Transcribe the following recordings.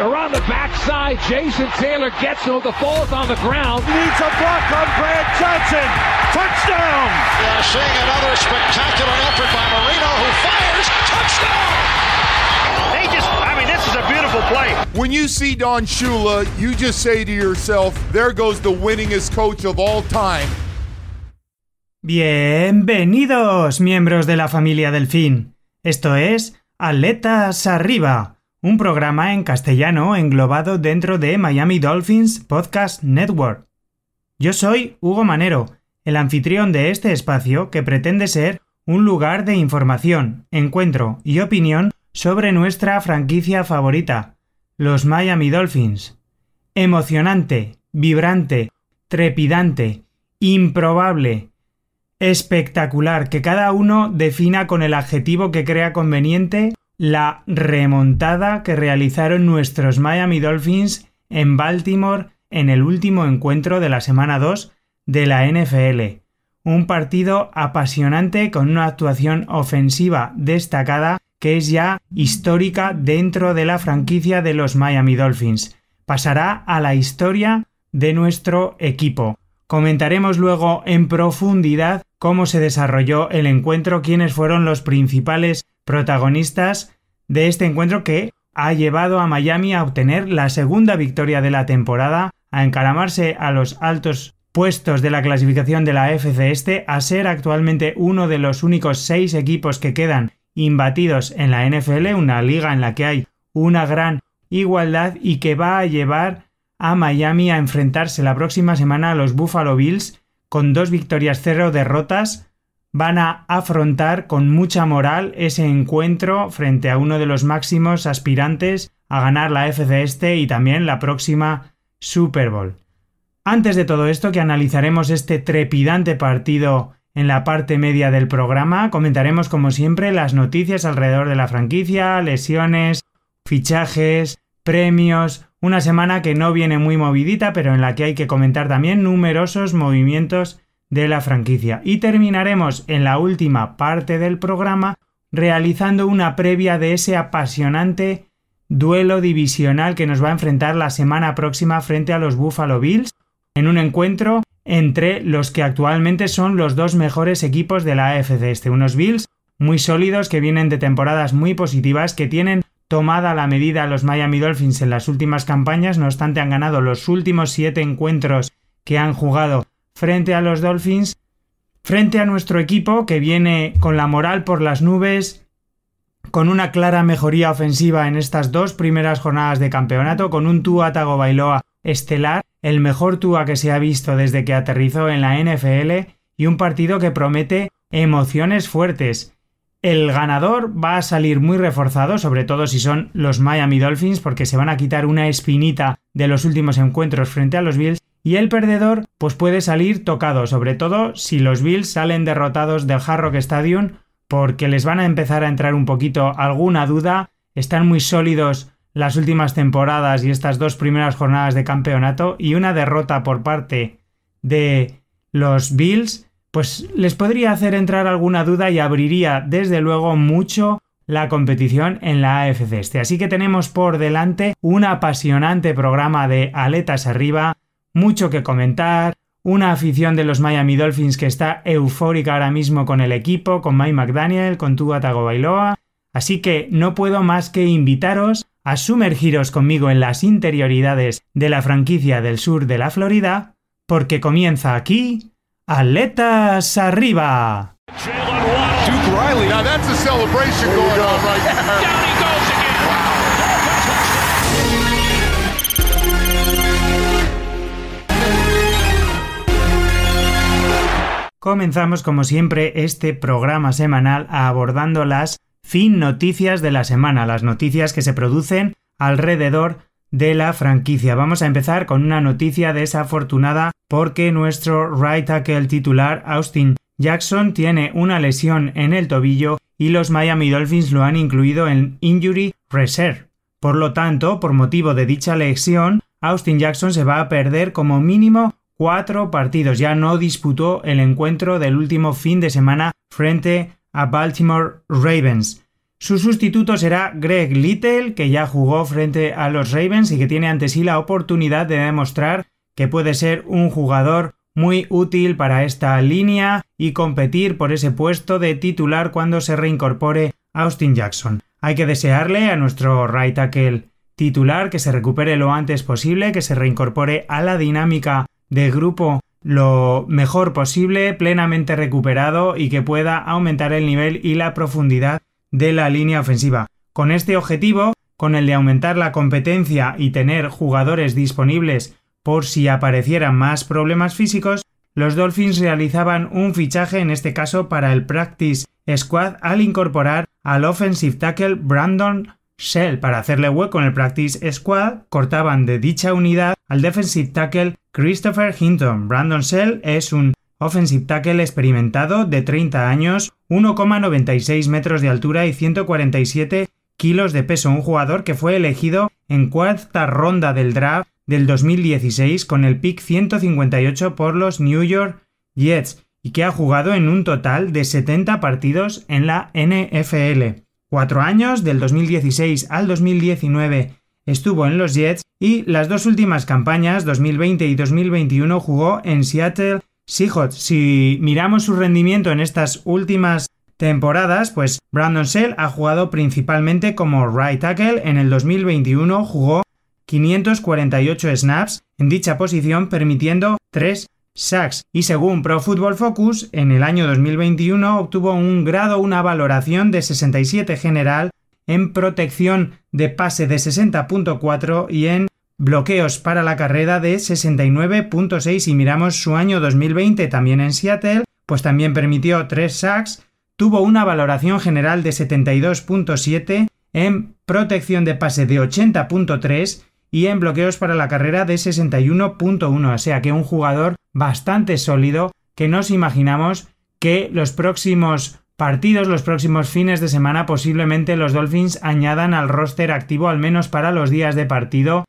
around the backside. Jason Taylor gets him. The ball's on the ground. Needs a block on Brad Johnson. Touchdown! We are seeing another spectacular effort by Marino who fires. Touchdown! They just, I mean, this is a beautiful play. When you see Don Shula, you just say to yourself, there goes the winningest coach of all time. Bienvenidos, miembros de la familia Delfín. Esto es Atletas Arriba, un programa en castellano englobado dentro de Miami Dolphins Podcast Network. Yo soy Hugo Manero, el anfitrión de este espacio que pretende ser un lugar de información, encuentro y opinión sobre nuestra franquicia favorita, los Miami Dolphins. Emocionante, vibrante, trepidante, improbable, espectacular, que cada uno defina con el adjetivo que crea conveniente la remontada que realizaron nuestros Miami Dolphins en Baltimore en el último encuentro de la semana 2 de la NFL. Un partido apasionante con una actuación ofensiva destacada que es ya histórica dentro de la franquicia de los Miami Dolphins. Pasará a la historia de nuestro equipo. Comentaremos luego en profundidad cómo se desarrolló el encuentro, quiénes fueron los principales protagonistas de este encuentro que ha llevado a Miami a obtener la segunda victoria de la temporada, a encaramarse a los altos puestos de la clasificación de la FC Este, a ser actualmente uno de los únicos seis equipos que quedan imbatidos en la NFL, una liga en la que hay una gran igualdad y que va a llevar a Miami a enfrentarse la próxima semana a los Buffalo Bills con dos victorias cero derrotas van a afrontar con mucha moral ese encuentro frente a uno de los máximos aspirantes a ganar la FC Este y también la próxima Super Bowl. Antes de todo esto, que analizaremos este trepidante partido en la parte media del programa, comentaremos como siempre las noticias alrededor de la franquicia, lesiones, fichajes, premios, una semana que no viene muy movidita, pero en la que hay que comentar también numerosos movimientos de la franquicia. Y terminaremos en la última parte del programa realizando una previa de ese apasionante duelo divisional que nos va a enfrentar la semana próxima frente a los Buffalo Bills en un encuentro entre los que actualmente son los dos mejores equipos de la AFC este, unos Bills muy sólidos que vienen de temporadas muy positivas que tienen tomada la medida a los Miami Dolphins en las últimas campañas, no obstante han ganado los últimos siete encuentros que han jugado frente a los Dolphins, frente a nuestro equipo que viene con la moral por las nubes, con una clara mejoría ofensiva en estas dos primeras jornadas de campeonato, con un Tua Tagovailoa estelar, el mejor Tua que se ha visto desde que aterrizó en la NFL y un partido que promete emociones fuertes. El ganador va a salir muy reforzado, sobre todo si son los Miami Dolphins, porque se van a quitar una espinita de los últimos encuentros frente a los Bills y el perdedor pues puede salir tocado, sobre todo si los Bills salen derrotados del Hard Rock Stadium porque les van a empezar a entrar un poquito alguna duda, están muy sólidos las últimas temporadas y estas dos primeras jornadas de campeonato y una derrota por parte de los Bills pues les podría hacer entrar alguna duda y abriría desde luego mucho la competición en la AFC este. Así que tenemos por delante un apasionante programa de aletas arriba mucho que comentar, una afición de los Miami Dolphins que está eufórica ahora mismo con el equipo, con Mike McDaniel, con Tua Tagovailoa, así que no puedo más que invitaros a sumergiros conmigo en las interioridades de la franquicia del sur de la Florida, porque comienza aquí Aletas Arriba. Comenzamos como siempre este programa semanal abordando las fin noticias de la semana, las noticias que se producen alrededor de la franquicia. Vamos a empezar con una noticia desafortunada porque nuestro right tackle titular Austin Jackson tiene una lesión en el tobillo y los Miami Dolphins lo han incluido en Injury Reserve. Por lo tanto, por motivo de dicha lesión, Austin Jackson se va a perder como mínimo cuatro partidos. Ya no disputó el encuentro del último fin de semana frente a Baltimore Ravens. Su sustituto será Greg Little, que ya jugó frente a los Ravens y que tiene ante sí la oportunidad de demostrar que puede ser un jugador muy útil para esta línea y competir por ese puesto de titular cuando se reincorpore Austin Jackson. Hay que desearle a nuestro right tackle titular que se recupere lo antes posible, que se reincorpore a la dinámica de grupo lo mejor posible, plenamente recuperado y que pueda aumentar el nivel y la profundidad de la línea ofensiva. Con este objetivo, con el de aumentar la competencia y tener jugadores disponibles por si aparecieran más problemas físicos, los Dolphins realizaban un fichaje en este caso para el Practice Squad al incorporar al offensive tackle Brandon Shell. Para hacerle hueco en el Practice Squad, cortaban de dicha unidad al defensive tackle Christopher Hinton. Brandon Shell es un offensive tackle experimentado de 30 años, 1,96 metros de altura y 147 kilos de peso. Un jugador que fue elegido en cuarta ronda del draft del 2016 con el pick 158 por los New York Jets y que ha jugado en un total de 70 partidos en la NFL. Cuatro años, del 2016 al 2019, estuvo en los Jets y las dos últimas campañas, 2020 y 2021, jugó en Seattle Seahawks. Si miramos su rendimiento en estas últimas temporadas, pues Brandon Shell ha jugado principalmente como right tackle. En el 2021 jugó 548 snaps en dicha posición, permitiendo 3 sacks. Y según Pro Football Focus, en el año 2021 obtuvo un grado, una valoración de 67 general en protección de pase de 60.4 y en bloqueos para la carrera de 69.6 y miramos su año 2020 también en Seattle, pues también permitió 3 sacks, tuvo una valoración general de 72.7 en protección de pase de 80.3 y en bloqueos para la carrera de 61.1, o sea que un jugador bastante sólido que nos imaginamos que los próximos partidos, los próximos fines de semana posiblemente los Dolphins añadan al roster activo al menos para los días de partido.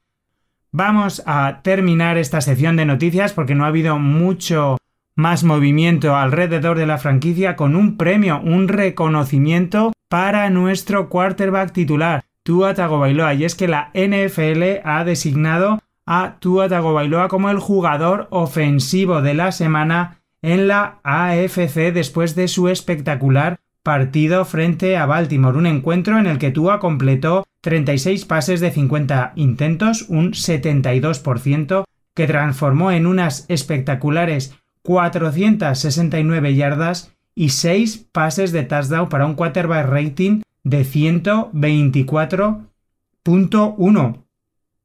Vamos a terminar esta sección de noticias porque no ha habido mucho más movimiento alrededor de la franquicia con un premio, un reconocimiento para nuestro quarterback titular. Tua Tagovailoa y es que la NFL ha designado a Tua Tagovailoa como el jugador ofensivo de la semana en la AFC después de su espectacular partido frente a Baltimore, un encuentro en el que Tua completó 36 pases de 50 intentos, un 72%, que transformó en unas espectaculares 469 yardas y 6 pases de touchdown para un quarterback rating de 124.1.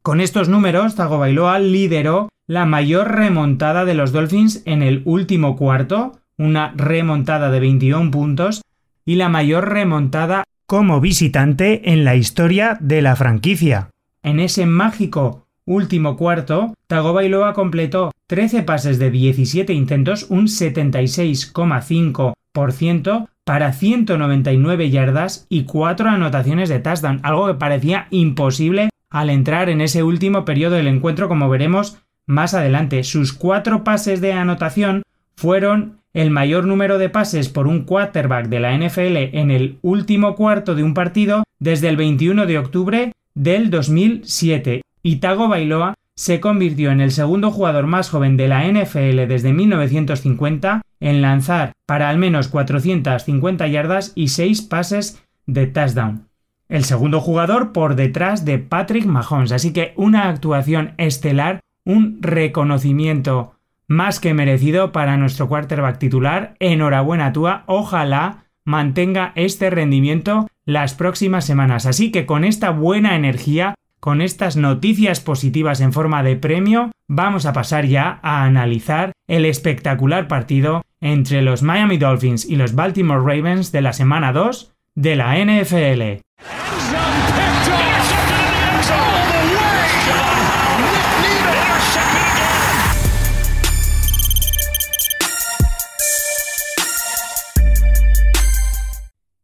Con estos números, Tagovailoa lideró la mayor remontada de los Dolphins en el último cuarto, una remontada de 21 puntos, y la mayor remontada como visitante en la historia de la franquicia. En ese mágico último cuarto, Tagovailoa completó 13 pases de 17 intentos, un 76,5%, para 199 yardas y 4 anotaciones de touchdown, algo que parecía imposible al entrar en ese último periodo del encuentro, como veremos más adelante. Sus cuatro pases de anotación fueron el mayor número de pases por un quarterback de la NFL en el último cuarto de un partido desde el 21 de octubre del 2007. Y Tago Bailoa se convirtió en el segundo jugador más joven de la NFL desde 1950 en lanzar para al menos 450 yardas y 6 pases de touchdown. El segundo jugador por detrás de Patrick Mahomes, así que una actuación estelar, un reconocimiento más que merecido para nuestro quarterback titular. Enhorabuena Tua, ojalá mantenga este rendimiento las próximas semanas. Así que con esta buena energía con estas noticias positivas en forma de premio, vamos a pasar ya a analizar el espectacular partido entre los Miami Dolphins y los Baltimore Ravens de la semana 2 de la NFL.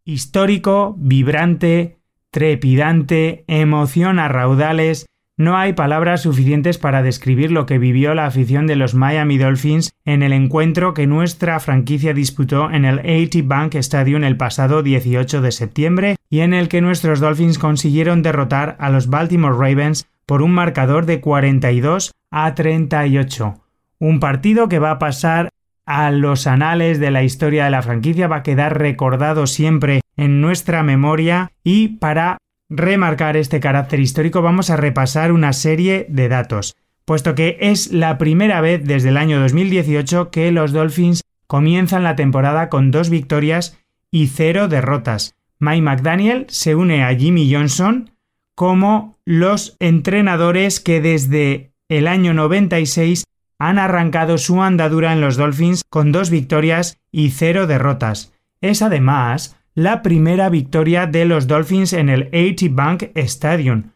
Histórico, vibrante, trepidante, emoción a raudales, no hay palabras suficientes para describir lo que vivió la afición de los Miami Dolphins en el encuentro que nuestra franquicia disputó en el AT Bank Stadium el pasado 18 de septiembre y en el que nuestros Dolphins consiguieron derrotar a los Baltimore Ravens por un marcador de 42 a 38. Un partido que va a pasar a los anales de la historia de la franquicia, va a quedar recordado siempre en nuestra memoria y para remarcar este carácter histórico vamos a repasar una serie de datos, puesto que es la primera vez desde el año 2018 que los Dolphins comienzan la temporada con dos victorias y cero derrotas. Mike McDaniel se une a Jimmy Johnson como los entrenadores que desde el año 96 han arrancado su andadura en los Dolphins con dos victorias y cero derrotas. Es además la primera victoria de los Dolphins en el AT Bank Stadium.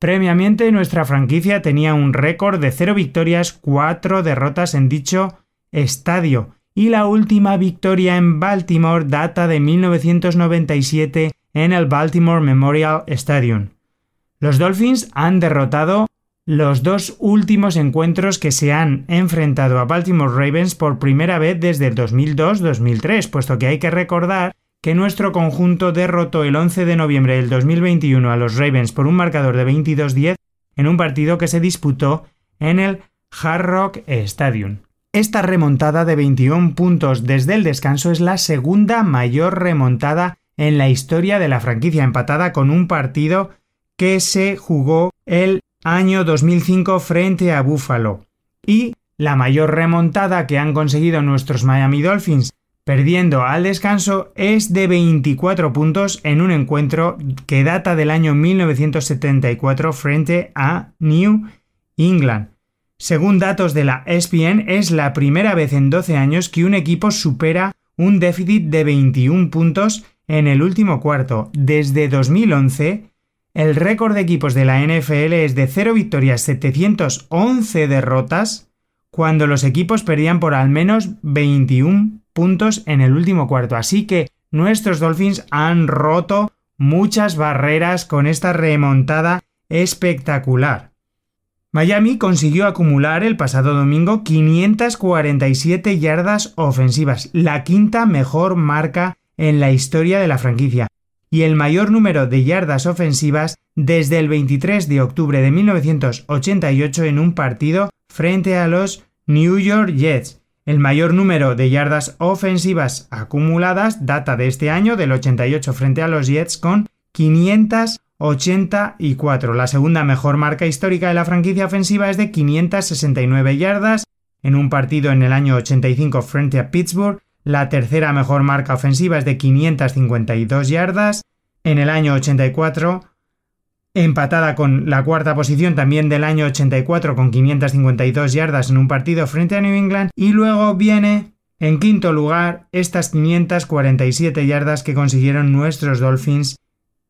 Previamente nuestra franquicia tenía un récord de 0 victorias, 4 derrotas en dicho estadio, y la última victoria en Baltimore data de 1997 en el Baltimore Memorial Stadium. Los Dolphins han derrotado los dos últimos encuentros que se han enfrentado a Baltimore Ravens por primera vez desde el 2002-2003, puesto que hay que recordar que nuestro conjunto derrotó el 11 de noviembre del 2021 a los Ravens por un marcador de 22-10 en un partido que se disputó en el Hard Rock Stadium. Esta remontada de 21 puntos desde el descanso es la segunda mayor remontada en la historia de la franquicia, empatada con un partido que se jugó el año 2005 frente a Buffalo. Y la mayor remontada que han conseguido nuestros Miami Dolphins perdiendo al descanso es de 24 puntos en un encuentro que data del año 1974 frente a New England. Según datos de la ESPN, es la primera vez en 12 años que un equipo supera un déficit de 21 puntos en el último cuarto. Desde 2011, el récord de equipos de la NFL es de 0 victorias, 711 derrotas, cuando los equipos perdían por al menos 21 puntos en el último cuarto. Así que nuestros Dolphins han roto muchas barreras con esta remontada espectacular. Miami consiguió acumular el pasado domingo 547 yardas ofensivas, la quinta mejor marca en la historia de la franquicia, y el mayor número de yardas ofensivas desde el 23 de octubre de 1988 en un partido frente a los New York Jets, el mayor número de yardas ofensivas acumuladas data de este año del 88 frente a los Jets con 584. La segunda mejor marca histórica de la franquicia ofensiva es de 569 yardas en un partido en el año 85 frente a Pittsburgh. La tercera mejor marca ofensiva es de 552 yardas en el año 84 empatada con la cuarta posición también del año 84 con 552 yardas en un partido frente a New England y luego viene en quinto lugar estas 547 yardas que consiguieron nuestros Dolphins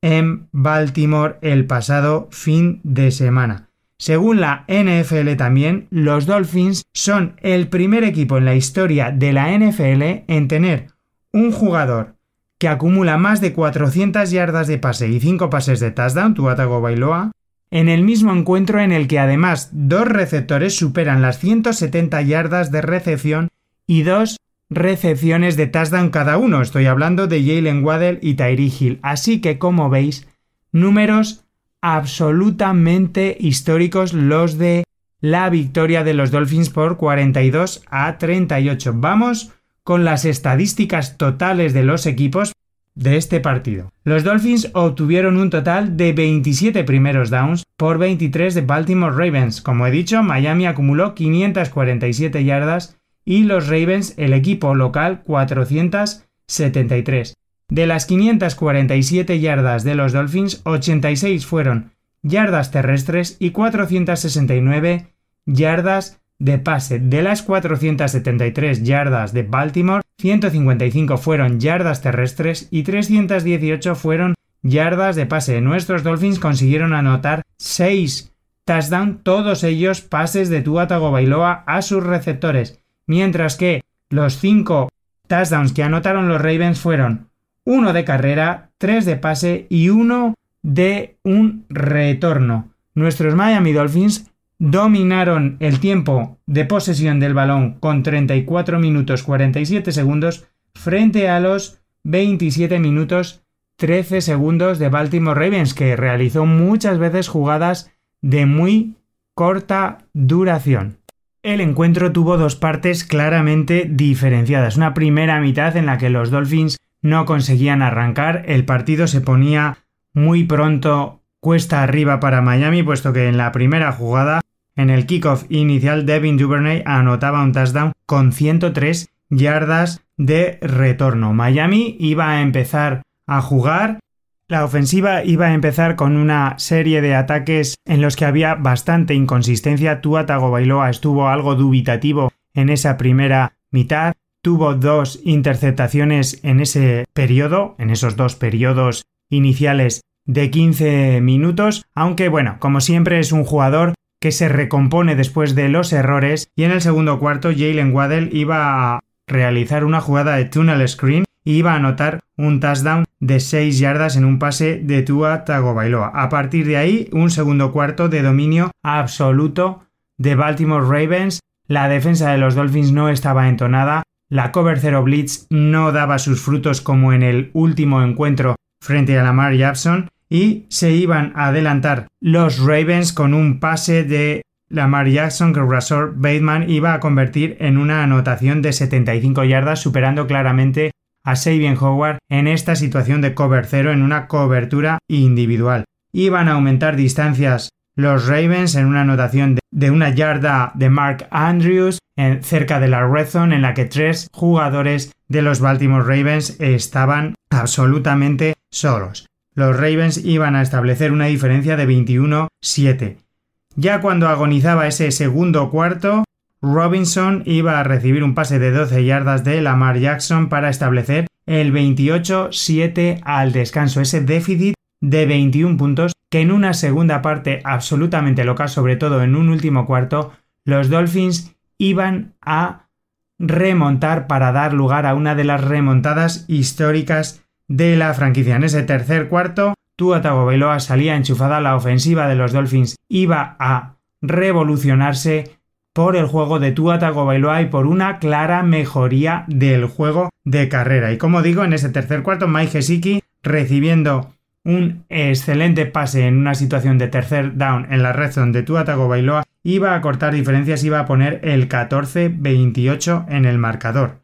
en Baltimore el pasado fin de semana. Según la NFL también, los Dolphins son el primer equipo en la historia de la NFL en tener un jugador que acumula más de 400 yardas de pase y 5 pases de touchdown, Tuatago Bailoa, en el mismo encuentro en el que además dos receptores superan las 170 yardas de recepción y dos recepciones de touchdown cada uno. Estoy hablando de Jalen Waddell y Tyree Hill. Así que, como veis, números absolutamente históricos los de la victoria de los Dolphins por 42 a 38. Vamos con las estadísticas totales de los equipos de este partido. Los Dolphins obtuvieron un total de 27 primeros downs por 23 de Baltimore Ravens. Como he dicho, Miami acumuló 547 yardas y los Ravens, el equipo local, 473. De las 547 yardas de los Dolphins, 86 fueron yardas terrestres y 469 yardas de pase. De las 473 yardas de Baltimore, 155 fueron yardas terrestres y 318 fueron yardas de pase. Nuestros Dolphins consiguieron anotar 6 touchdowns, todos ellos pases de Tua Tagovailoa a sus receptores, mientras que los 5 touchdowns que anotaron los Ravens fueron uno de carrera, 3 de pase y uno de un retorno. nuestros Miami Dolphins dominaron el tiempo de posesión del balón con 34 minutos 47 segundos frente a los 27 minutos 13 segundos de Baltimore Ravens, que realizó muchas veces jugadas de muy corta duración. El encuentro tuvo dos partes claramente diferenciadas. Una primera mitad en la que los Dolphins no conseguían arrancar, el partido se ponía muy pronto cuesta arriba para Miami, puesto que en la primera jugada, en el kickoff inicial, Devin Duvernay anotaba un touchdown con 103 yardas de retorno. Miami iba a empezar a jugar. La ofensiva iba a empezar con una serie de ataques en los que había bastante inconsistencia. Tua Tagovailoa estuvo algo dubitativo en esa primera mitad. Tuvo dos interceptaciones en ese periodo, en esos dos periodos iniciales de 15 minutos, aunque bueno, como siempre es un jugador que se recompone después de los errores y en el segundo cuarto Jalen Waddell iba a realizar una jugada de tunnel screen y iba a anotar un touchdown de 6 yardas en un pase de Tua Tagovailoa. A partir de ahí, un segundo cuarto de dominio absoluto de Baltimore Ravens. La defensa de los Dolphins no estaba entonada. La cover 0 blitz no daba sus frutos como en el último encuentro frente a Lamar Jackson y se iban a adelantar los Ravens con un pase de Lamar Jackson que Razor Bateman iba a convertir en una anotación de 75 yardas superando claramente a Sabian Howard en esta situación de cover cero en una cobertura individual. Iban a aumentar distancias los Ravens en una anotación de una yarda de Mark Andrews en, cerca de la red zone en la que tres jugadores de los Baltimore Ravens estaban absolutamente solos. Los Ravens iban a establecer una diferencia de 21-7. Ya cuando agonizaba ese segundo cuarto, Robinson iba a recibir un pase de 12 yardas de Lamar Jackson para establecer el 28-7 al descanso, ese déficit de 21 puntos que en una segunda parte absolutamente loca, sobre todo en un último cuarto, los Dolphins iban a remontar para dar lugar a una de las remontadas históricas de la franquicia. En ese tercer cuarto, Tua Tagovailoa salía enchufada, la ofensiva de los Dolphins iba a revolucionarse por el juego de Tua Tagovailoa y por una clara mejoría del juego de carrera. Y como digo, en ese tercer cuarto, Mike Gesicki recibiendo un excelente pase en una situación de tercer down en la red zone de Tua Tagovailoa iba a cortar diferencias, iba a poner el 14-28 en el marcador.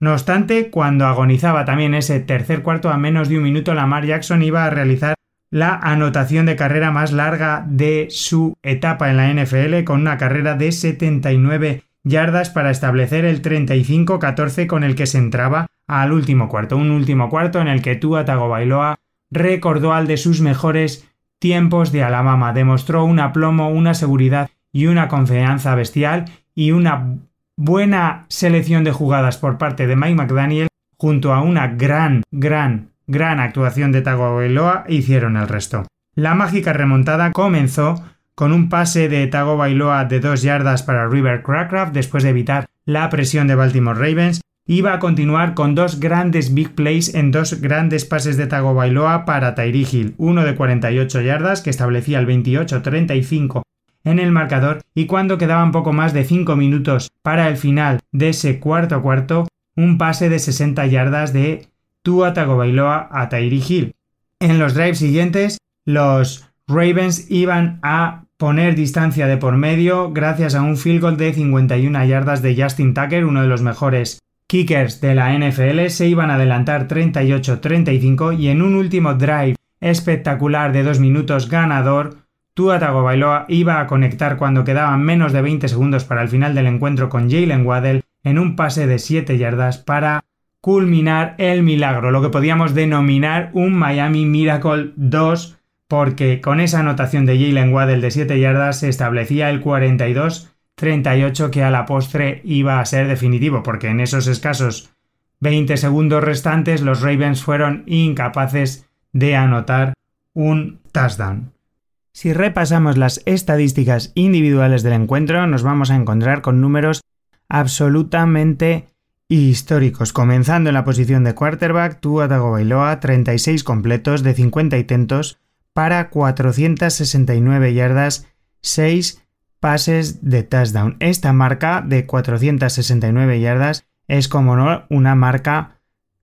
No obstante, cuando agonizaba también ese tercer cuarto a menos de un minuto, Lamar Jackson iba a realizar la anotación de carrera más larga de su etapa en la NFL con una carrera de 79 yardas para establecer el 35-14 con el que se entraba al último cuarto. Un último cuarto en el que Tua Tagovailoa recordó al de sus mejores tiempos de Alabama. Demostró un aplomo, una seguridad y una confianza bestial y una buena selección de jugadas por parte de Mike McDaniel junto a una gran, gran gran actuación de Tagovailoa hicieron el resto. La mágica remontada comenzó con un pase de Tagovailoa de dos yardas para River Crackraft después de evitar la presión de Baltimore Ravens. Iba a continuar con dos grandes big plays en dos grandes pases de Tagovailoa para Tyree Hill, uno de 48 yardas que establecía el 28-35 en el marcador y cuando quedaban poco más de 5 minutos para el final de ese cuarto cuarto, un pase de 60 yardas de Tua Tagovailoa a Tyree Hill. En los drives siguientes, los Ravens iban a poner distancia de por medio gracias a un field goal de 51 yardas de Justin Tucker, uno de los mejores kickers de la NFL, se iban a adelantar 38-35 y en un último drive espectacular de dos minutos ganador, Tua Tagovailoa iba a conectar cuando quedaban menos de 20 segundos para el final del encuentro con Jalen Waddell en un pase de 7 yardas para culminar el milagro, lo que podíamos denominar un Miami Miracle 2, porque con esa anotación de Jalen Waddell de 7 yardas se establecía el 42-38 que a la postre iba a ser definitivo, porque en esos escasos 20 segundos restantes los Ravens fueron incapaces de anotar un touchdown. Si repasamos las estadísticas individuales del encuentro, nos vamos a encontrar con números absolutamente históricos, comenzando en la posición de quarterback, Tua Tagovailoa, 36 completos de 50 intentos para 469 yardas, 6 pases de touchdown. Esta marca de 469 yardas es como no una marca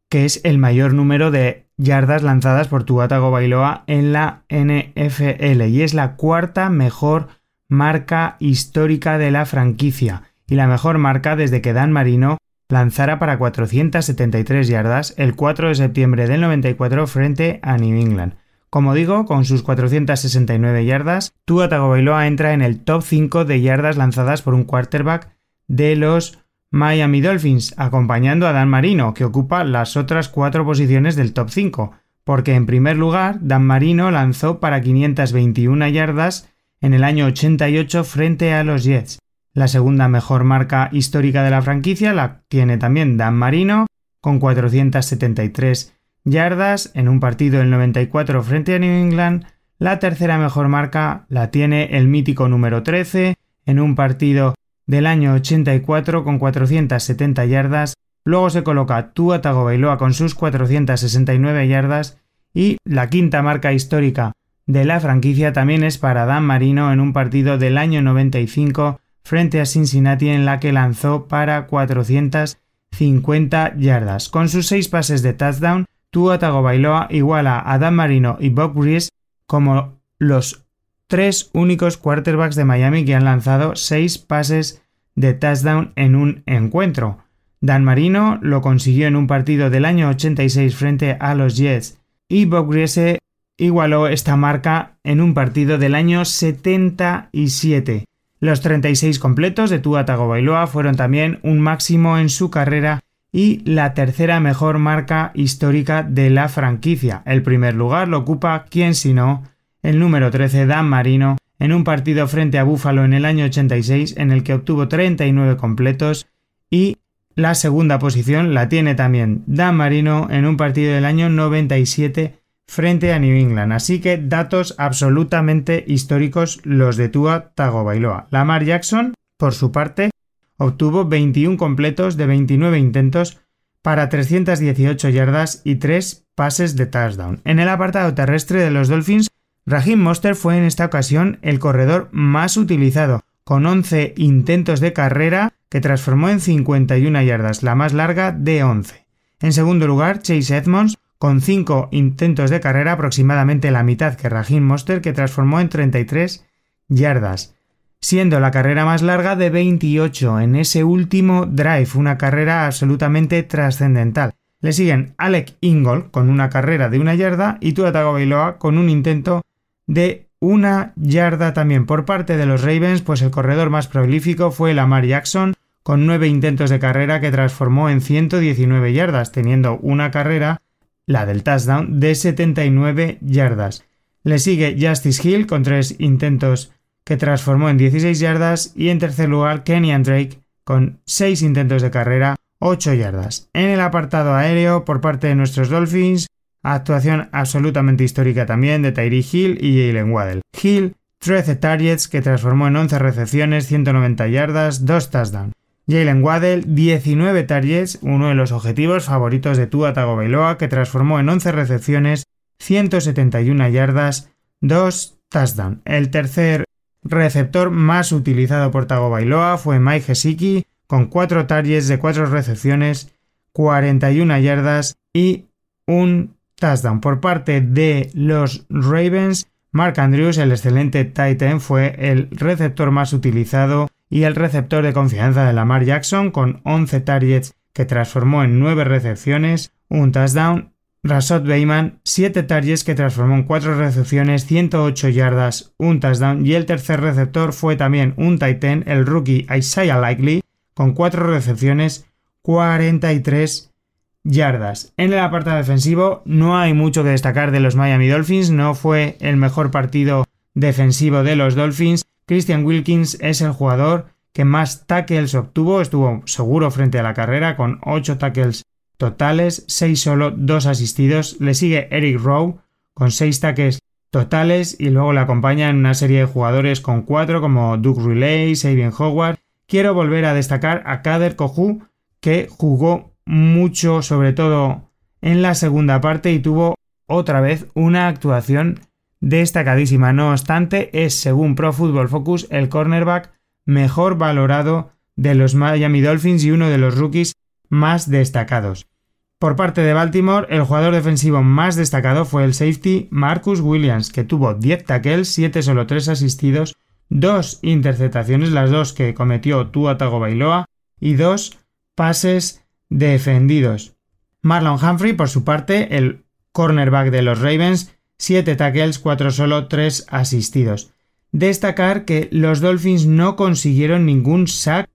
que es el mayor número de yardas lanzadas por Tua Bailoa en la NFL y es la cuarta mejor marca histórica de la franquicia y la mejor marca desde que Dan Marino lanzara para 473 yardas el 4 de septiembre del 94 frente a New England. Como digo, con sus 469 yardas, Tua Tagovailoa entra en el top 5 de yardas lanzadas por un quarterback de los Miami Dolphins, acompañando a Dan Marino, que ocupa las otras cuatro posiciones del top 5, porque en primer lugar Dan Marino lanzó para 521 yardas en el año 88 frente a los Jets. La segunda mejor marca histórica de la franquicia la tiene también Dan Marino, con 473 yardas en un partido del 94 frente a New England. La tercera mejor marca la tiene el mítico número 13 en un partido del año 84 con 470 yardas. Luego se coloca Tua Tagovailoa con sus 469 yardas y la quinta marca histórica de la franquicia también es para Dan Marino en un partido del año 95 frente a Cincinnati en la que lanzó para 450 yardas. Con sus seis pases de touchdown, Tua Tagovailoa iguala a Dan Marino y Bob Breeze como los tres únicos quarterbacks de Miami que han lanzado seis pases de touchdown en un encuentro. Dan Marino lo consiguió en un partido del año 86 frente a los Jets y Bob Griese igualó esta marca en un partido del año 77. Los 36 completos de Tua Tagovailoa fueron también un máximo en su carrera y la tercera mejor marca histórica de la franquicia. El primer lugar lo ocupa, quién sino, el número 13 Dan Marino en un partido frente a Buffalo en el año 86 en el que obtuvo 39 completos y la segunda posición la tiene también Dan Marino en un partido del año 97 frente a New England. Así que datos absolutamente históricos los de Tua Tagovailoa. Lamar Jackson, por su parte, obtuvo 21 completos de 29 intentos para 318 yardas y 3 pases de touchdown. En el apartado terrestre de los Dolphins, Raheem Monster fue en esta ocasión el corredor más utilizado, con 11 intentos de carrera que transformó en 51 yardas, la más larga de 11. En segundo lugar, Chase Edmonds con 5 intentos de carrera, aproximadamente la mitad que Raheem Monster, que transformó en 33 yardas, siendo la carrera más larga de 28 en ese último drive, una carrera absolutamente trascendental. Le siguen Alec Ingold con una carrera de una yarda y Tua Tagovailoa con un intento de una yarda también por parte de los Ravens, pues el corredor más prolífico fue Lamar Jackson con nueve intentos de carrera que transformó en 119 yardas, teniendo una carrera la del touchdown, de 79 yardas. Le sigue Justice Hill con tres intentos que transformó en 16 yardas y en tercer lugar Kenyan Drake con 6 intentos de carrera, 8 yardas. En el apartado aéreo por parte de nuestros Dolphins, actuación absolutamente histórica también de Tyree Hill y Jalen Waddell. Hill 13 targets que transformó en 11 recepciones, 190 yardas, 2 touchdowns. Jalen Waddell, 19 targets, uno de los objetivos favoritos de Tua Tagovailoa, que transformó en 11 recepciones, 171 yardas, 2 touchdowns. El tercer receptor más utilizado por Tagovailoa fue Mike Gesicki, con 4 targets de 4 recepciones, 41 yardas y un touchdown. Por parte de los Ravens, Mark Andrews, el excelente Titan, fue el receptor más utilizado y el receptor de confianza de Lamar Jackson con 11 targets que transformó en 9 recepciones, un touchdown. Rasot Bayman, 7 targets que transformó en 4 recepciones, 108 yardas, un touchdown. Y el tercer receptor fue también un Titan, el rookie Isaiah Likely, con 4 recepciones, 43 yardas. En el apartado defensivo no hay mucho que destacar de los Miami Dolphins, no fue el mejor partido defensivo de los Dolphins. Christian Wilkins es el jugador que más tackles obtuvo, estuvo seguro frente a la carrera con 8 tackles totales, 6 solo, 2 asistidos. Le sigue Eric Rowe con 6 tackles totales y luego le acompañan una serie de jugadores con 4 como Duke Riley, Sabian Howard. Quiero volver a destacar a Kader Kohu que jugó mucho sobre todo en la segunda parte y tuvo otra vez una actuación destacadísima. No obstante, es según Pro Football Focus el cornerback mejor valorado de los Miami Dolphins y uno de los rookies más destacados. Por parte de Baltimore, el jugador defensivo más destacado fue el safety Marcus Williams, que tuvo 10 tackles, 7 solo 3 asistidos, 2 interceptaciones, las dos que cometió Tua Tagovailoa, y 2 pases defendidos. Marlon Humphrey, por su parte, el cornerback de los Ravens, 7 tackles, 4 solo, 3 asistidos. Destacar que los Dolphins no consiguieron ningún sack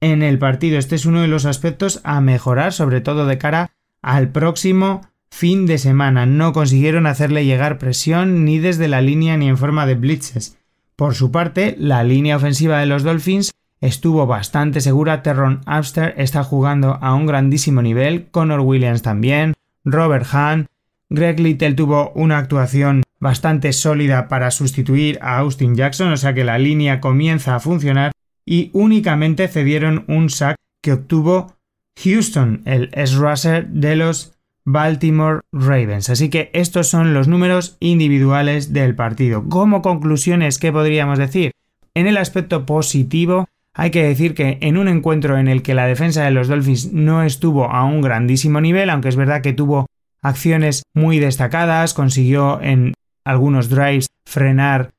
en el partido. Este es uno de los aspectos a mejorar, sobre todo de cara al próximo fin de semana. No consiguieron hacerle llegar presión ni desde la línea ni en forma de blitzes. Por su parte, la línea ofensiva de los Dolphins estuvo bastante segura. Terron Abster está jugando a un grandísimo nivel. Connor Williams también. Robert Hahn. Greg Little tuvo una actuación bastante sólida para sustituir a Austin Jackson, o sea que la línea comienza a funcionar y únicamente cedieron un sack que obtuvo Houston, el S-Russer de los Baltimore Ravens. Así que estos son los números individuales del partido. Como conclusiones, ¿qué podríamos decir? En el aspecto positivo, hay que decir que en un encuentro en el que la defensa de los Dolphins no estuvo a un grandísimo nivel, aunque es verdad que tuvo acciones muy destacadas, consiguió en algunos drives frenar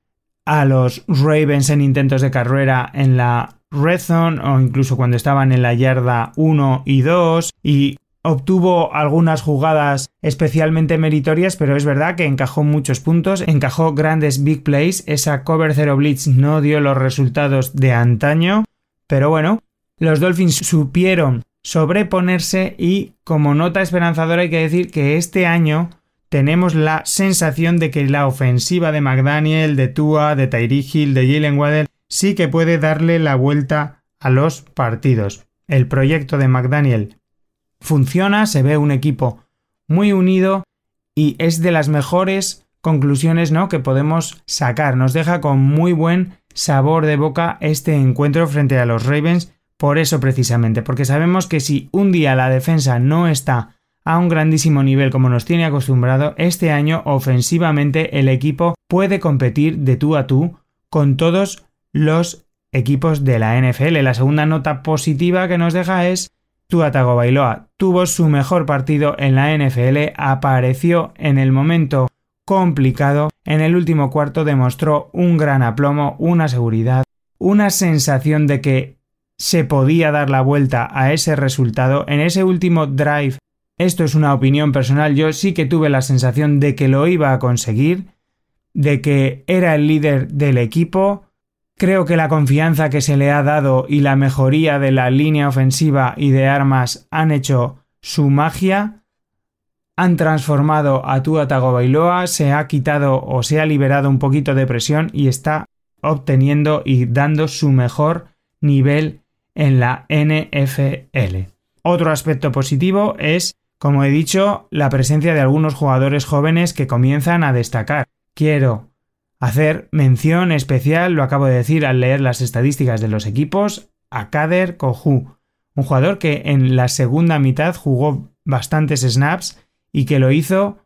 a los Ravens en intentos de carrera en la red zone o incluso cuando estaban en la yarda 1 y 2 y obtuvo algunas jugadas especialmente meritorias, pero es verdad que encajó muchos puntos, encajó grandes big plays, esa cover zero blitz no dio los resultados de antaño, pero bueno, los Dolphins supieron sobreponerse y como nota esperanzadora hay que decir que este año tenemos la sensación de que la ofensiva de McDaniel, de Tua, de Tyree de Jalen Waddell sí que puede darle la vuelta a los partidos. El proyecto de McDaniel funciona, se ve un equipo muy unido y es de las mejores conclusiones ¿no? que podemos sacar. Nos deja con muy buen sabor de boca este encuentro frente a los Ravens por eso precisamente, porque sabemos que si un día la defensa no está a un grandísimo nivel como nos tiene acostumbrado, este año ofensivamente el equipo puede competir de tú a tú con todos los equipos de la NFL. La segunda nota positiva que nos deja es Tua Tagovailoa tuvo su mejor partido en la NFL, apareció en el momento complicado, en el último cuarto demostró un gran aplomo, una seguridad, una sensación de que se podía dar la vuelta a ese resultado. En ese último drive, esto es una opinión personal, yo sí que tuve la sensación de que lo iba a conseguir, de que era el líder del equipo. Creo que la confianza que se le ha dado y la mejoría de la línea ofensiva y de armas han hecho su magia. Han transformado a Tua Tagovailoa, se ha quitado o se ha liberado un poquito de presión y está obteniendo y dando su mejor nivel en la NFL. Otro aspecto positivo es, como he dicho, la presencia de algunos jugadores jóvenes que comienzan a destacar. Quiero hacer mención especial, lo acabo de decir al leer las estadísticas de los equipos, a Kader Kohu, un jugador que en la segunda mitad jugó bastantes snaps y que lo hizo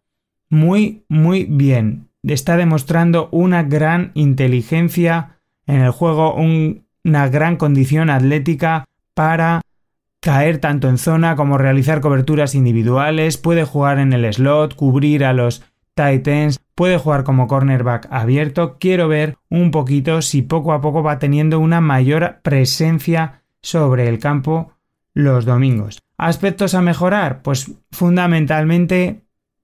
muy, muy bien. Está demostrando una gran inteligencia en el juego, un una gran condición atlética para caer tanto en zona como realizar coberturas individuales, puede jugar en el slot, cubrir a los Titans, puede jugar como cornerback abierto. Quiero ver un poquito si poco a poco va teniendo una mayor presencia sobre el campo los domingos. Aspectos a mejorar, pues fundamentalmente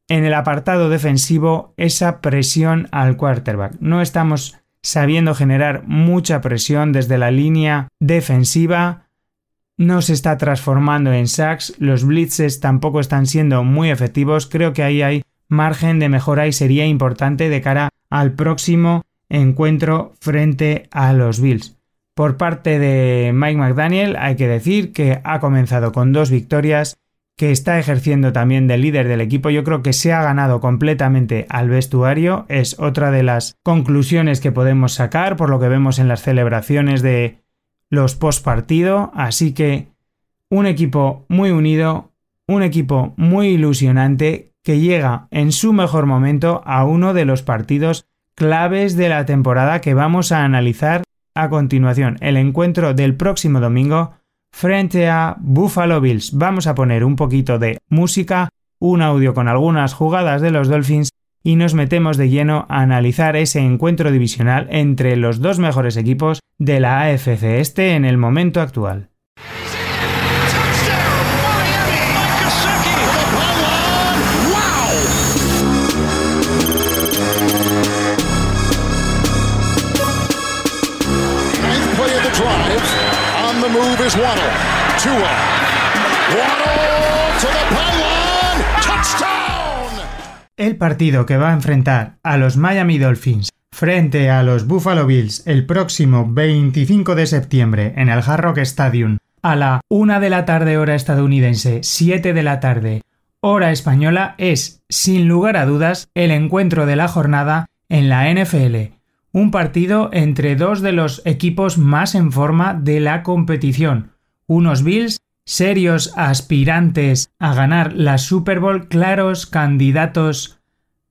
en el apartado defensivo esa presión al quarterback. No estamos sabiendo generar mucha presión desde la línea defensiva. No se está transformando en sacks, los blitzes tampoco están siendo muy efectivos, creo que ahí hay margen de mejora y sería importante de cara al próximo encuentro frente a los Bills. Por parte de Mike McDaniel hay que decir que ha comenzado con dos victorias que está ejerciendo también de líder del equipo, yo creo que se ha ganado completamente al vestuario, es otra de las conclusiones que podemos sacar por lo que vemos en las celebraciones de los post partido, así que un equipo muy unido, un equipo muy ilusionante que llega en su mejor momento a uno de los partidos claves de la temporada que vamos a analizar a continuación. El encuentro del próximo domingo frente a Buffalo Bills. Vamos a poner un poquito de música, un audio con algunas jugadas de los Dolphins y nos metemos de lleno a analizar ese encuentro divisional entre los dos mejores equipos de la AFC este en el momento actual. El partido que va a enfrentar a los Miami Dolphins frente a los Buffalo Bills el próximo 25 de septiembre en el Hard Rock Stadium a la 1 de la tarde hora estadounidense, 7 de la tarde hora española es, sin lugar a dudas, el encuentro de la jornada en la NFL. Un partido entre dos de los equipos más en forma de la competición. Unos Bills serios aspirantes a ganar la Super Bowl, claros candidatos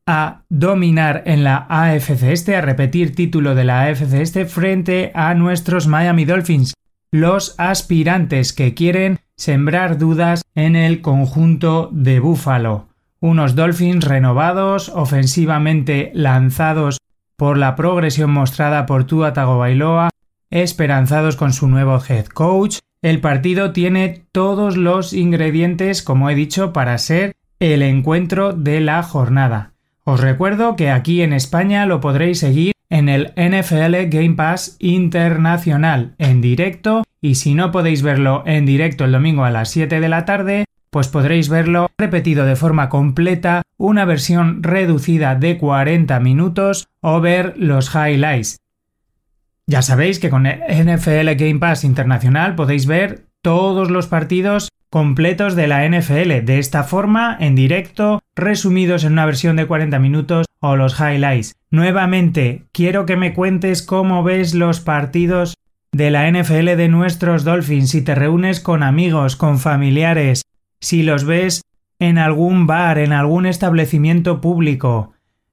a dominar en la AFC este, a repetir título de la AFC este frente a nuestros Miami Dolphins, los aspirantes que quieren sembrar dudas en el conjunto de Buffalo. Unos Dolphins renovados, ofensivamente lanzados por la progresión mostrada por Tua Tagovailoa, esperanzados con su nuevo head coach, el partido tiene todos los ingredientes, como he dicho, para ser el encuentro de la jornada. Os recuerdo que aquí en España lo podréis seguir en el NFL Game Pass Internacional en directo y si no podéis verlo en directo el domingo a las 7 de la tarde, pues podréis verlo repetido de forma completa, una versión reducida de 40 minutos o ver los highlights. Ya sabéis que con NFL Game Pass Internacional podéis ver todos los partidos completos de la NFL, de esta forma, en directo, resumidos en una versión de 40 minutos o los highlights. Nuevamente, quiero que me cuentes cómo ves los partidos de la NFL de nuestros Dolphins, si te reúnes con amigos, con familiares, si los ves en algún bar, en algún establecimiento público,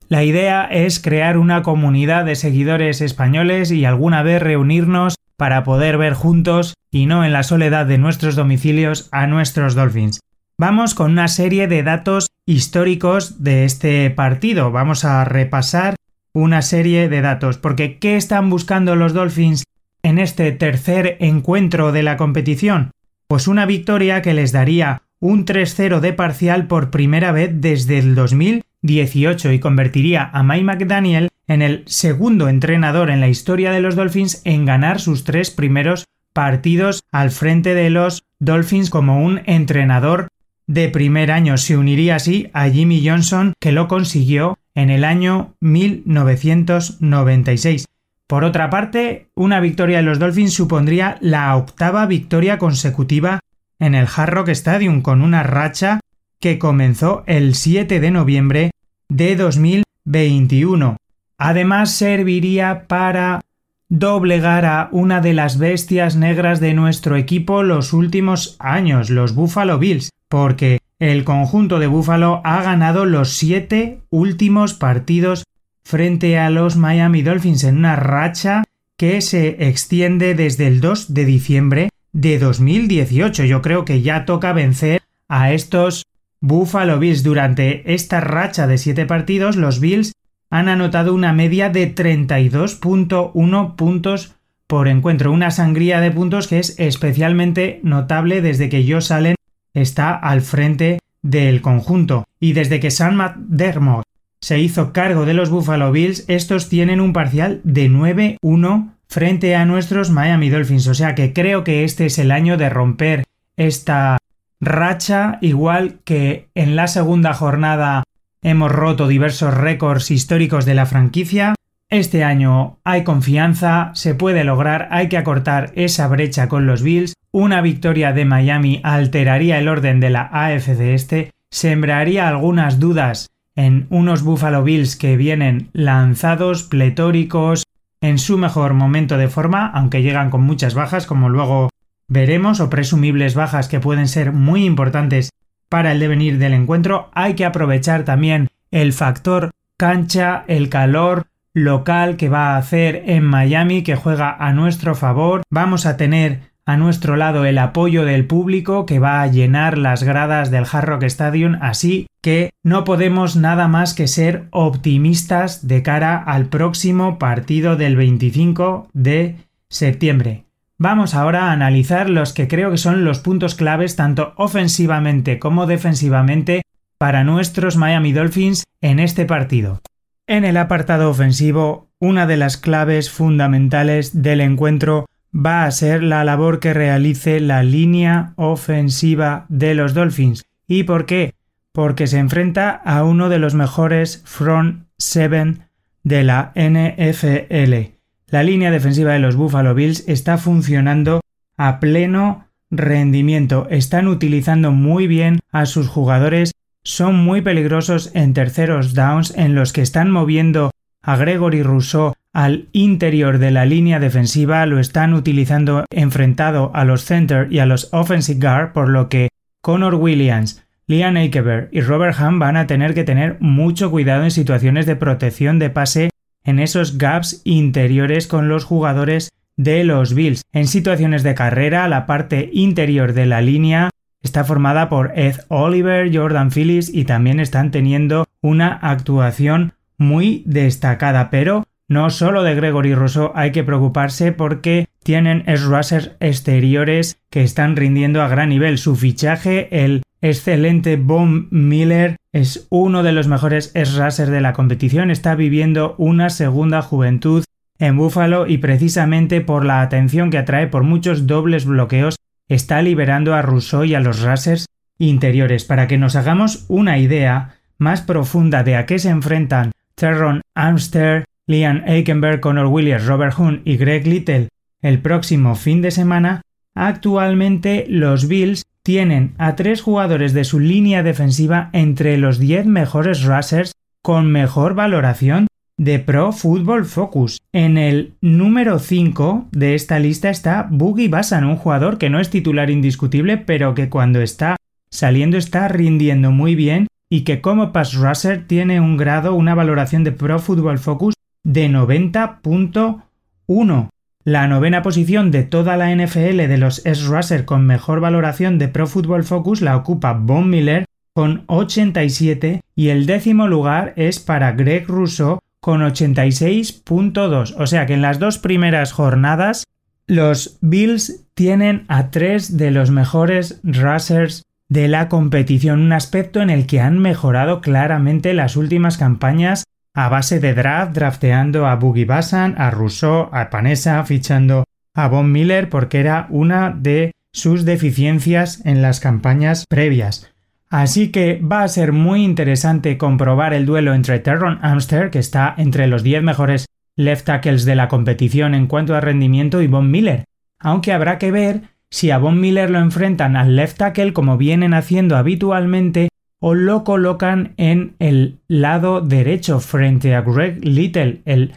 la idea es crear una comunidad de seguidores españoles y alguna vez reunirnos para poder ver juntos y no en la soledad de nuestros domicilios a nuestros Dolphins. Vamos con una serie de datos históricos de este partido. Vamos a repasar una serie de datos, porque ¿qué están buscando los Dolphins en este tercer encuentro de la competición? Pues una victoria que les daría un 3-0 de parcial por primera vez desde el 2000 18 y convertiría a Mike McDaniel en el segundo entrenador en la historia de los Dolphins en ganar sus tres primeros partidos al frente de los Dolphins como un entrenador de primer año. Se uniría así a Jimmy Johnson, que lo consiguió en el año 1996. Por otra parte, una victoria de los Dolphins supondría la octava victoria consecutiva en el Hard Rock Stadium, con una racha que comenzó el 7 de noviembre de 2021. Además serviría para doblegar a una de las bestias negras de nuestro equipo los últimos años, los Buffalo Bills, porque el conjunto de Buffalo ha ganado los siete últimos partidos frente a los Miami Dolphins en una racha que se extiende desde el 2 de diciembre de 2018. Yo creo que ya toca vencer a estos Buffalo Bills durante esta racha de 7 partidos, los Bills han anotado una media de 32.1 puntos por encuentro, una sangría de puntos que es especialmente notable desde que Josh Allen está al frente del conjunto. Y desde que Sam McDermott se hizo cargo de los Buffalo Bills, estos tienen un parcial de 9-1 frente a nuestros Miami Dolphins. O sea que creo que este es el año de romper esta racha, igual que en la segunda jornada hemos roto diversos récords históricos de la franquicia. Este año hay confianza, se puede lograr, hay que acortar esa brecha con los Bills. Una victoria de Miami alteraría el orden de la AFC este, sembraría algunas dudas en unos Buffalo Bills que vienen lanzados, pletóricos, en su mejor momento de forma, aunque llegan con muchas bajas, como luego veremos o presumibles bajas que pueden ser muy importantes para el devenir del encuentro. Hay que aprovechar también el factor cancha, el calor, local que va a hacer en Miami que juega a nuestro favor. Vamos a tener a nuestro lado el apoyo del público que va a llenar las gradas del Hard Rock Stadium, así que no podemos nada más que ser optimistas de cara al próximo partido del 25 de septiembre. Vamos ahora a analizar los que creo que son los puntos claves tanto ofensivamente como defensivamente para nuestros Miami Dolphins en este partido. En el apartado ofensivo, una de las claves fundamentales del encuentro va a ser la labor que realice la línea ofensiva de los Dolphins. ¿Y por qué? Porque se enfrenta a uno de los mejores front seven de la NFL. La línea defensiva de los Buffalo Bills está funcionando a pleno rendimiento. Están utilizando muy bien a sus jugadores. Son muy peligrosos en terceros downs en los que están moviendo a Gregory Rousseau al interior de la línea defensiva lo están utilizando enfrentado a los center y a los offensive guard, por lo que Connor Williams, Liam Akeber y Robert Ham van a tener que tener mucho cuidado en situaciones de protección de pase en esos gaps interiores con los jugadores de los Bills. En situaciones de carrera, la parte interior de la línea está formada por Ed Oliver, Jordan Phillips y también están teniendo una actuación muy destacada, pero no solo de Gregory Rousseau hay que preocuparse porque tienen rushers exteriores que están rindiendo a gran nivel. Su fichaje, el excelente Von Miller, es uno de los mejores rushers de la competición. Está viviendo una segunda juventud en Buffalo y precisamente por la atención que atrae por muchos dobles bloqueos está liberando a Rousseau y a los rushers interiores. Para que nos hagamos una idea más profunda de a qué se enfrentan Terron Amster, Liam Aikenberg, Connor Williams, Robert Hunt y Greg Little el próximo fin de semana, actualmente los Bills tienen a tres jugadores de su línea defensiva entre los 10 mejores rushers con mejor valoración de Pro Football Focus. En el número 5 de esta lista está Boogie Basan, un jugador que no es titular indiscutible, pero que cuando está saliendo está rindiendo muy bien y que como pass rusher tiene un grado, una valoración de Pro Football Focus de 90.1. La novena posición de toda la NFL de los S-Russer con mejor valoración de Pro Football Focus la ocupa Von Miller con 87 y el décimo lugar es para Greg Russo con 86.2. O sea que en las dos primeras jornadas los Bills tienen a tres de los mejores rushers de la competición, un aspecto en el que han mejorado claramente las últimas campañas a base de draft, drafteando a Boogie Basan, a Rousseau, a Panessa, fichando a Von Miller porque era una de sus deficiencias en las campañas previas. Así que va a ser muy interesante comprobar el duelo entre Terron Amster, que está entre los 10 mejores left tackles de la competición en cuanto a rendimiento, y Von Miller, aunque habrá que ver si a Von Miller lo enfrentan al left tackle como vienen haciendo habitualmente o lo colocan en el lado derecho frente a Greg Little, el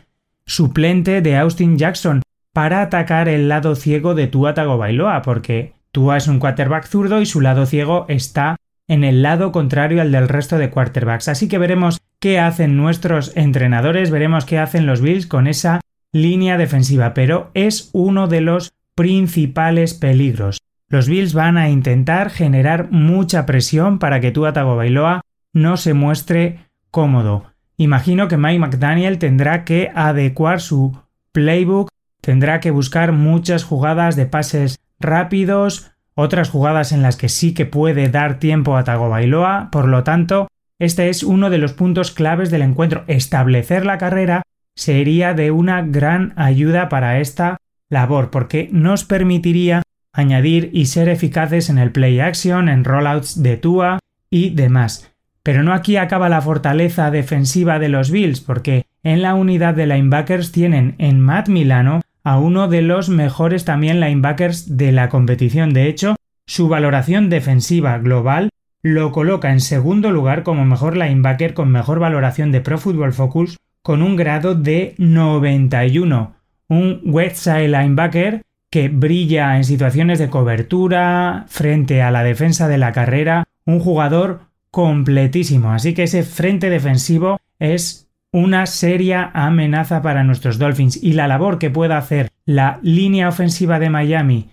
suplente de Austin Jackson, para atacar el lado ciego de Tua Tagovailoa, porque Tua es un quarterback zurdo y su lado ciego está en el lado contrario al del resto de quarterbacks. Así que veremos qué hacen nuestros entrenadores, veremos qué hacen los Bills con esa línea defensiva, pero es uno de los principales peligros. Los Bills van a intentar generar mucha presión para que Tua Tagovailoa no se muestre cómodo. Imagino que Mike McDaniel tendrá que adecuar su playbook, tendrá que buscar muchas jugadas de pases rápidos, otras jugadas en las que sí que puede dar tiempo a Tagovailoa, por lo tanto, este es uno de los puntos claves del encuentro. Establecer la carrera sería de una gran ayuda para esta labor, porque nos permitiría añadir y ser eficaces en el play action, en rollouts de Tua y demás. Pero no aquí acaba la fortaleza defensiva de los Bills, porque en la unidad de linebackers tienen en Matt Milano a uno de los mejores también linebackers de la competición. De hecho, su valoración defensiva global lo coloca en segundo lugar como mejor linebacker con mejor valoración de Pro Football Focus con un grado de 91. Un Westside linebacker que brilla en situaciones de cobertura, frente a la defensa de la carrera, un jugador completísimo. Así que ese frente defensivo es una seria amenaza para nuestros Dolphins y la labor que pueda hacer la línea ofensiva de Miami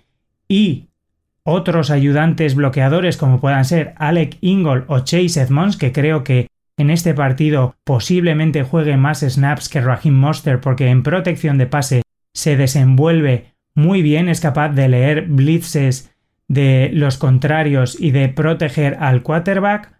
y otros ayudantes bloqueadores como puedan ser Alec Ingold o Chase Edmonds, que creo que en este partido posiblemente juegue más snaps que Raheem Monster porque en protección de pase se desenvuelve muy bien, es capaz de leer blitzes de los contrarios y de proteger al quarterback,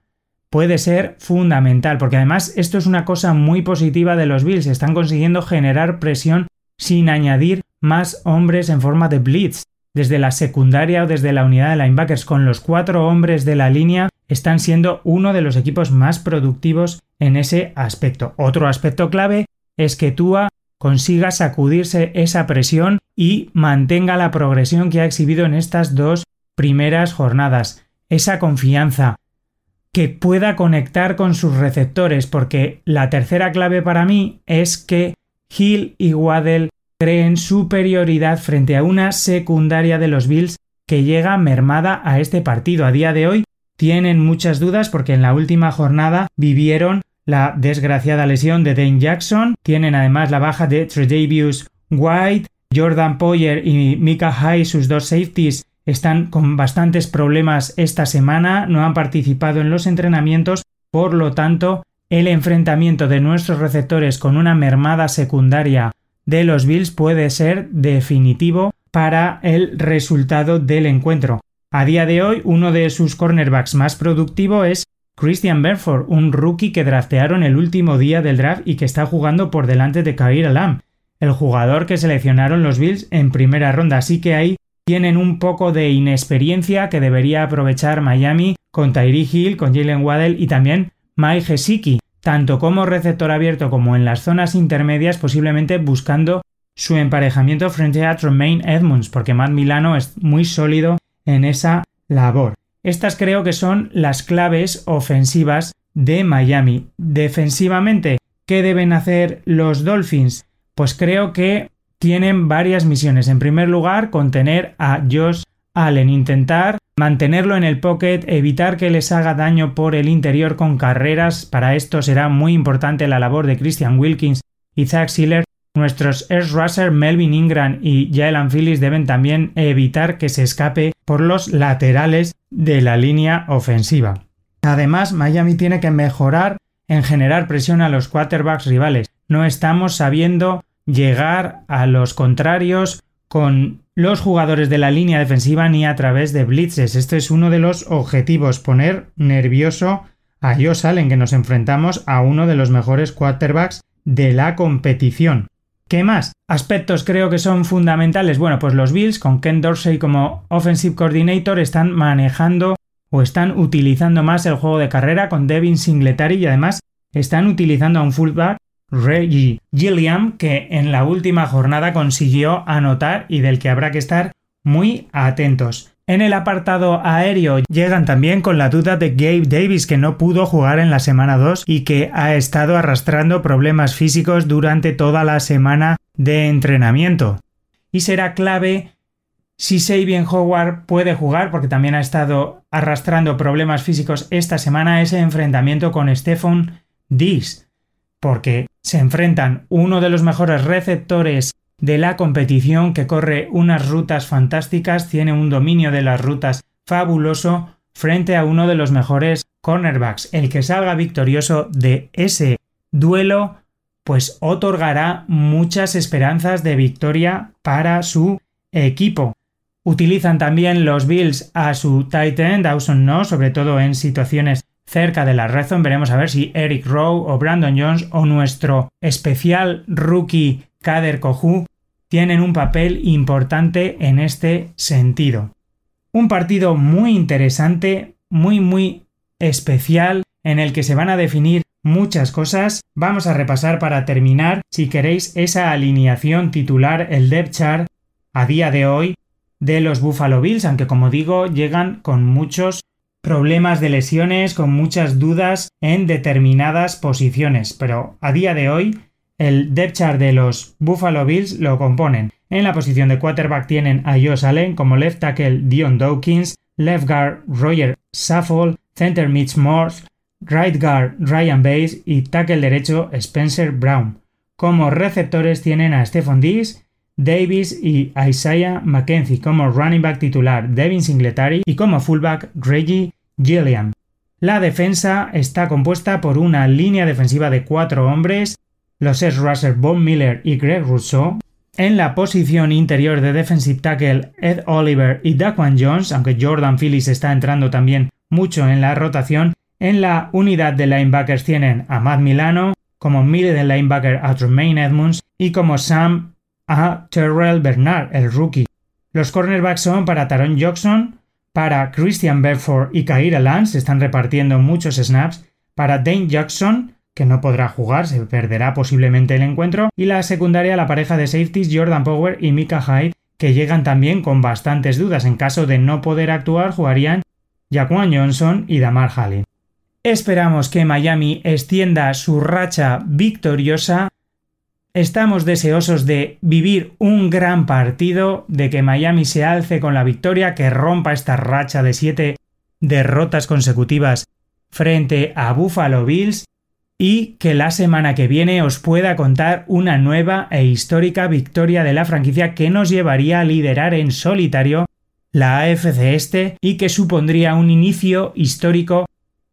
puede ser fundamental, porque además esto es una cosa muy positiva de los Bills, están consiguiendo generar presión sin añadir más hombres en forma de blitz. Desde la secundaria o desde la unidad de linebackers con los cuatro hombres de la línea están siendo uno de los equipos más productivos en ese aspecto. Otro aspecto clave es que Tua consiga sacudirse esa presión y mantenga la progresión que ha exhibido en estas dos primeras jornadas. Esa confianza, que pueda conectar con sus receptores, porque la tercera clave para mí es que Hill y Waddell creen superioridad frente a una secundaria de los Bills que llega mermada a este partido. A día de hoy tienen muchas dudas porque en la última jornada vivieron la desgraciada lesión de Dane Jackson, tienen además la baja de Tredavious White, Jordan Poyer y Mika High, sus dos safeties, están con bastantes problemas esta semana, no han participado en los entrenamientos, por lo tanto, el enfrentamiento de nuestros receptores con una mermada secundaria de los Bills puede ser definitivo para el resultado del encuentro. A día de hoy, uno de sus cornerbacks más productivo es Christian Berford, un rookie que draftearon el último día del draft y que está jugando por delante de Kair Alam, el jugador que seleccionaron los Bills en primera ronda. Así que ahí tienen un poco de inexperiencia que debería aprovechar Miami con Tyree Hill, con Jalen Waddell y también Mike Gesicki, tanto como receptor abierto como en las zonas intermedias, posiblemente buscando su emparejamiento frente a Tremaine Edmonds, porque Matt Milano es muy sólido en esa labor. Estas creo que son las claves ofensivas de Miami. Defensivamente, ¿qué deben hacer los Dolphins? Pues creo que tienen varias misiones. En primer lugar, contener a Josh Allen, intentar mantenerlo en el pocket, evitar que les haga daño por el interior con carreras. Para esto será muy importante la labor de Christian Wilkins y Zach Sealer. Nuestros Edge Russer, Melvin Ingram y Jalen Phillips deben también evitar que se escape por los laterales de la línea ofensiva. Además, Miami tiene que mejorar en generar presión a los quarterbacks rivales. No estamos sabiendo llegar a los contrarios con los jugadores de la línea defensiva ni a través de blitzes. Este es uno de los objetivos, poner nervioso a Josh Allen, que nos enfrentamos a uno de los mejores quarterbacks de la competición. ¿Qué más? Aspectos creo que son fundamentales. Bueno, pues los Bills con Ken Dorsey como offensive coordinator están manejando o están utilizando más el juego de carrera con Devin Singletary y además están utilizando a un fullback Reggie Gilliam que en la última jornada consiguió anotar y del que habrá que estar muy atentos. En el apartado aéreo llegan también con la duda de Gabe Davis que no pudo jugar en la semana 2 y que ha estado arrastrando problemas físicos durante toda la semana de entrenamiento. Y será clave si Sabian Howard puede jugar porque también ha estado arrastrando problemas físicos esta semana ese enfrentamiento con Stephon Diggs porque se enfrentan uno de los mejores receptores de la competición que corre unas rutas fantásticas, tiene un dominio de las rutas fabuloso frente a uno de los mejores cornerbacks. El que salga victorioso de ese duelo pues otorgará muchas esperanzas de victoria para su equipo. Utilizan también los Bills a su tight end, Dawson no, sobre todo en situaciones cerca de la red Veremos a ver si Eric Rowe o Brandon Jones o nuestro especial rookie Kader Kohu tienen un papel importante en este sentido. Un partido muy interesante, muy muy especial, en el que se van a definir muchas cosas. Vamos a repasar para terminar, si queréis, esa alineación titular, el depth chart, a día de hoy, de los Buffalo Bills, aunque como digo, llegan con muchos problemas de lesiones, con muchas dudas en determinadas posiciones, pero a día de hoy el depth chart de los Buffalo Bills lo componen. En la posición de quarterback tienen a Josh Allen como left tackle Dion Dawkins, left guard Roger Saffold, center Mitch Morse, right guard Ryan Bates y tackle derecho Spencer Brown. Como receptores tienen a Stephon Diggs, Davis y Isaiah McKenzie como running back titular Devin Singletary y como fullback Reggie Gilliam. La defensa está compuesta por una línea defensiva de cuatro hombres, los S. Russell, Bob Miller y Greg Rousseau. En la posición interior de defensive tackle Ed Oliver y Daquan Jones, aunque Jordan Phillips está entrando también mucho en la rotación. En la unidad de linebackers tienen a Matt Milano, como middle linebacker a Tremaine Edmonds y como Sam a Terrell Bernard, el rookie. Los cornerbacks son para Taron Jackson, para Christian Bedford y Kaira Lance, están repartiendo muchos snaps, para Dane Jackson, que no podrá jugar, se perderá posiblemente el encuentro, y la secundaria la pareja de safeties Jordan Power y Mika Hyde, que llegan también con bastantes dudas. En caso de no poder actuar, jugarían Jaquan Johnson y Damar Hallin. Esperamos que Miami extienda su racha victoriosa Estamos deseosos de vivir un gran partido, de que Miami se alce con la victoria, que rompa esta racha de siete derrotas consecutivas frente a Buffalo Bills y que la semana que viene os pueda contar una nueva e histórica victoria de la franquicia que nos llevaría a liderar en solitario la AFC Este y que supondría un inicio histórico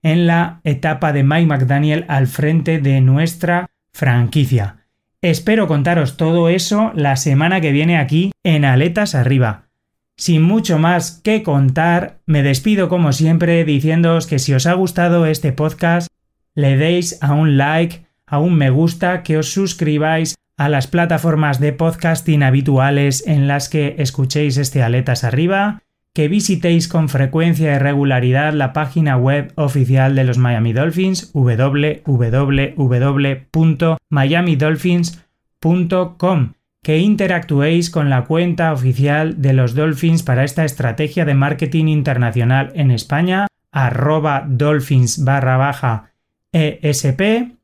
en la etapa de Mike McDaniel al frente de nuestra franquicia. Espero contaros todo eso la semana que viene aquí en Aletas Arriba. Sin mucho más que contar, me despido como siempre diciéndoos que si os ha gustado este podcast, le deis a un like, a un me gusta, que os suscribáis a las plataformas de podcasting habituales en las que escuchéis este Aletas Arriba que visitéis con frecuencia y regularidad la página web oficial de los Miami Dolphins www.miamidolphins.com, que interactuéis con la cuenta oficial de los Dolphins para esta estrategia de marketing internacional en España, arroba dolphins barra baja ESP.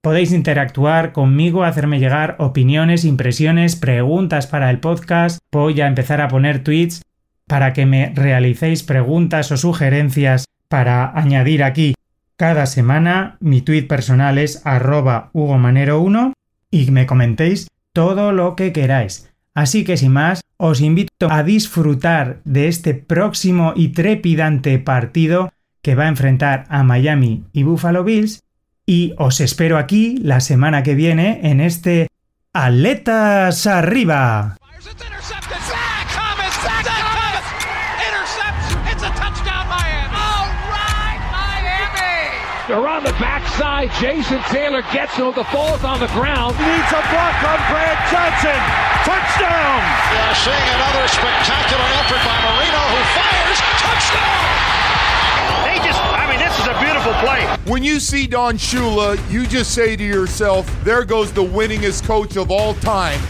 Podéis interactuar conmigo, hacerme llegar opiniones, impresiones, preguntas para el podcast. Voy a empezar a poner tweets para que me realicéis preguntas o sugerencias para añadir aquí cada semana. Mi tweet personal es arroba hugomanero1 y me comentéis todo lo que queráis. Así que sin más, os invito a disfrutar de este próximo y trepidante partido que va a enfrentar a Miami y Buffalo Bills y os espero aquí la semana que viene en este Aletas arriba. They're on the backside. Jason Taylor gets him. The ball's on the ground. He needs a block on Brad Johnson. Touchdown! We are seeing another spectacular effort by Marino who fires. Touchdown! They just, I mean, this is a beautiful play. When you see Don Shula, you just say to yourself, there goes the winningest coach of all time.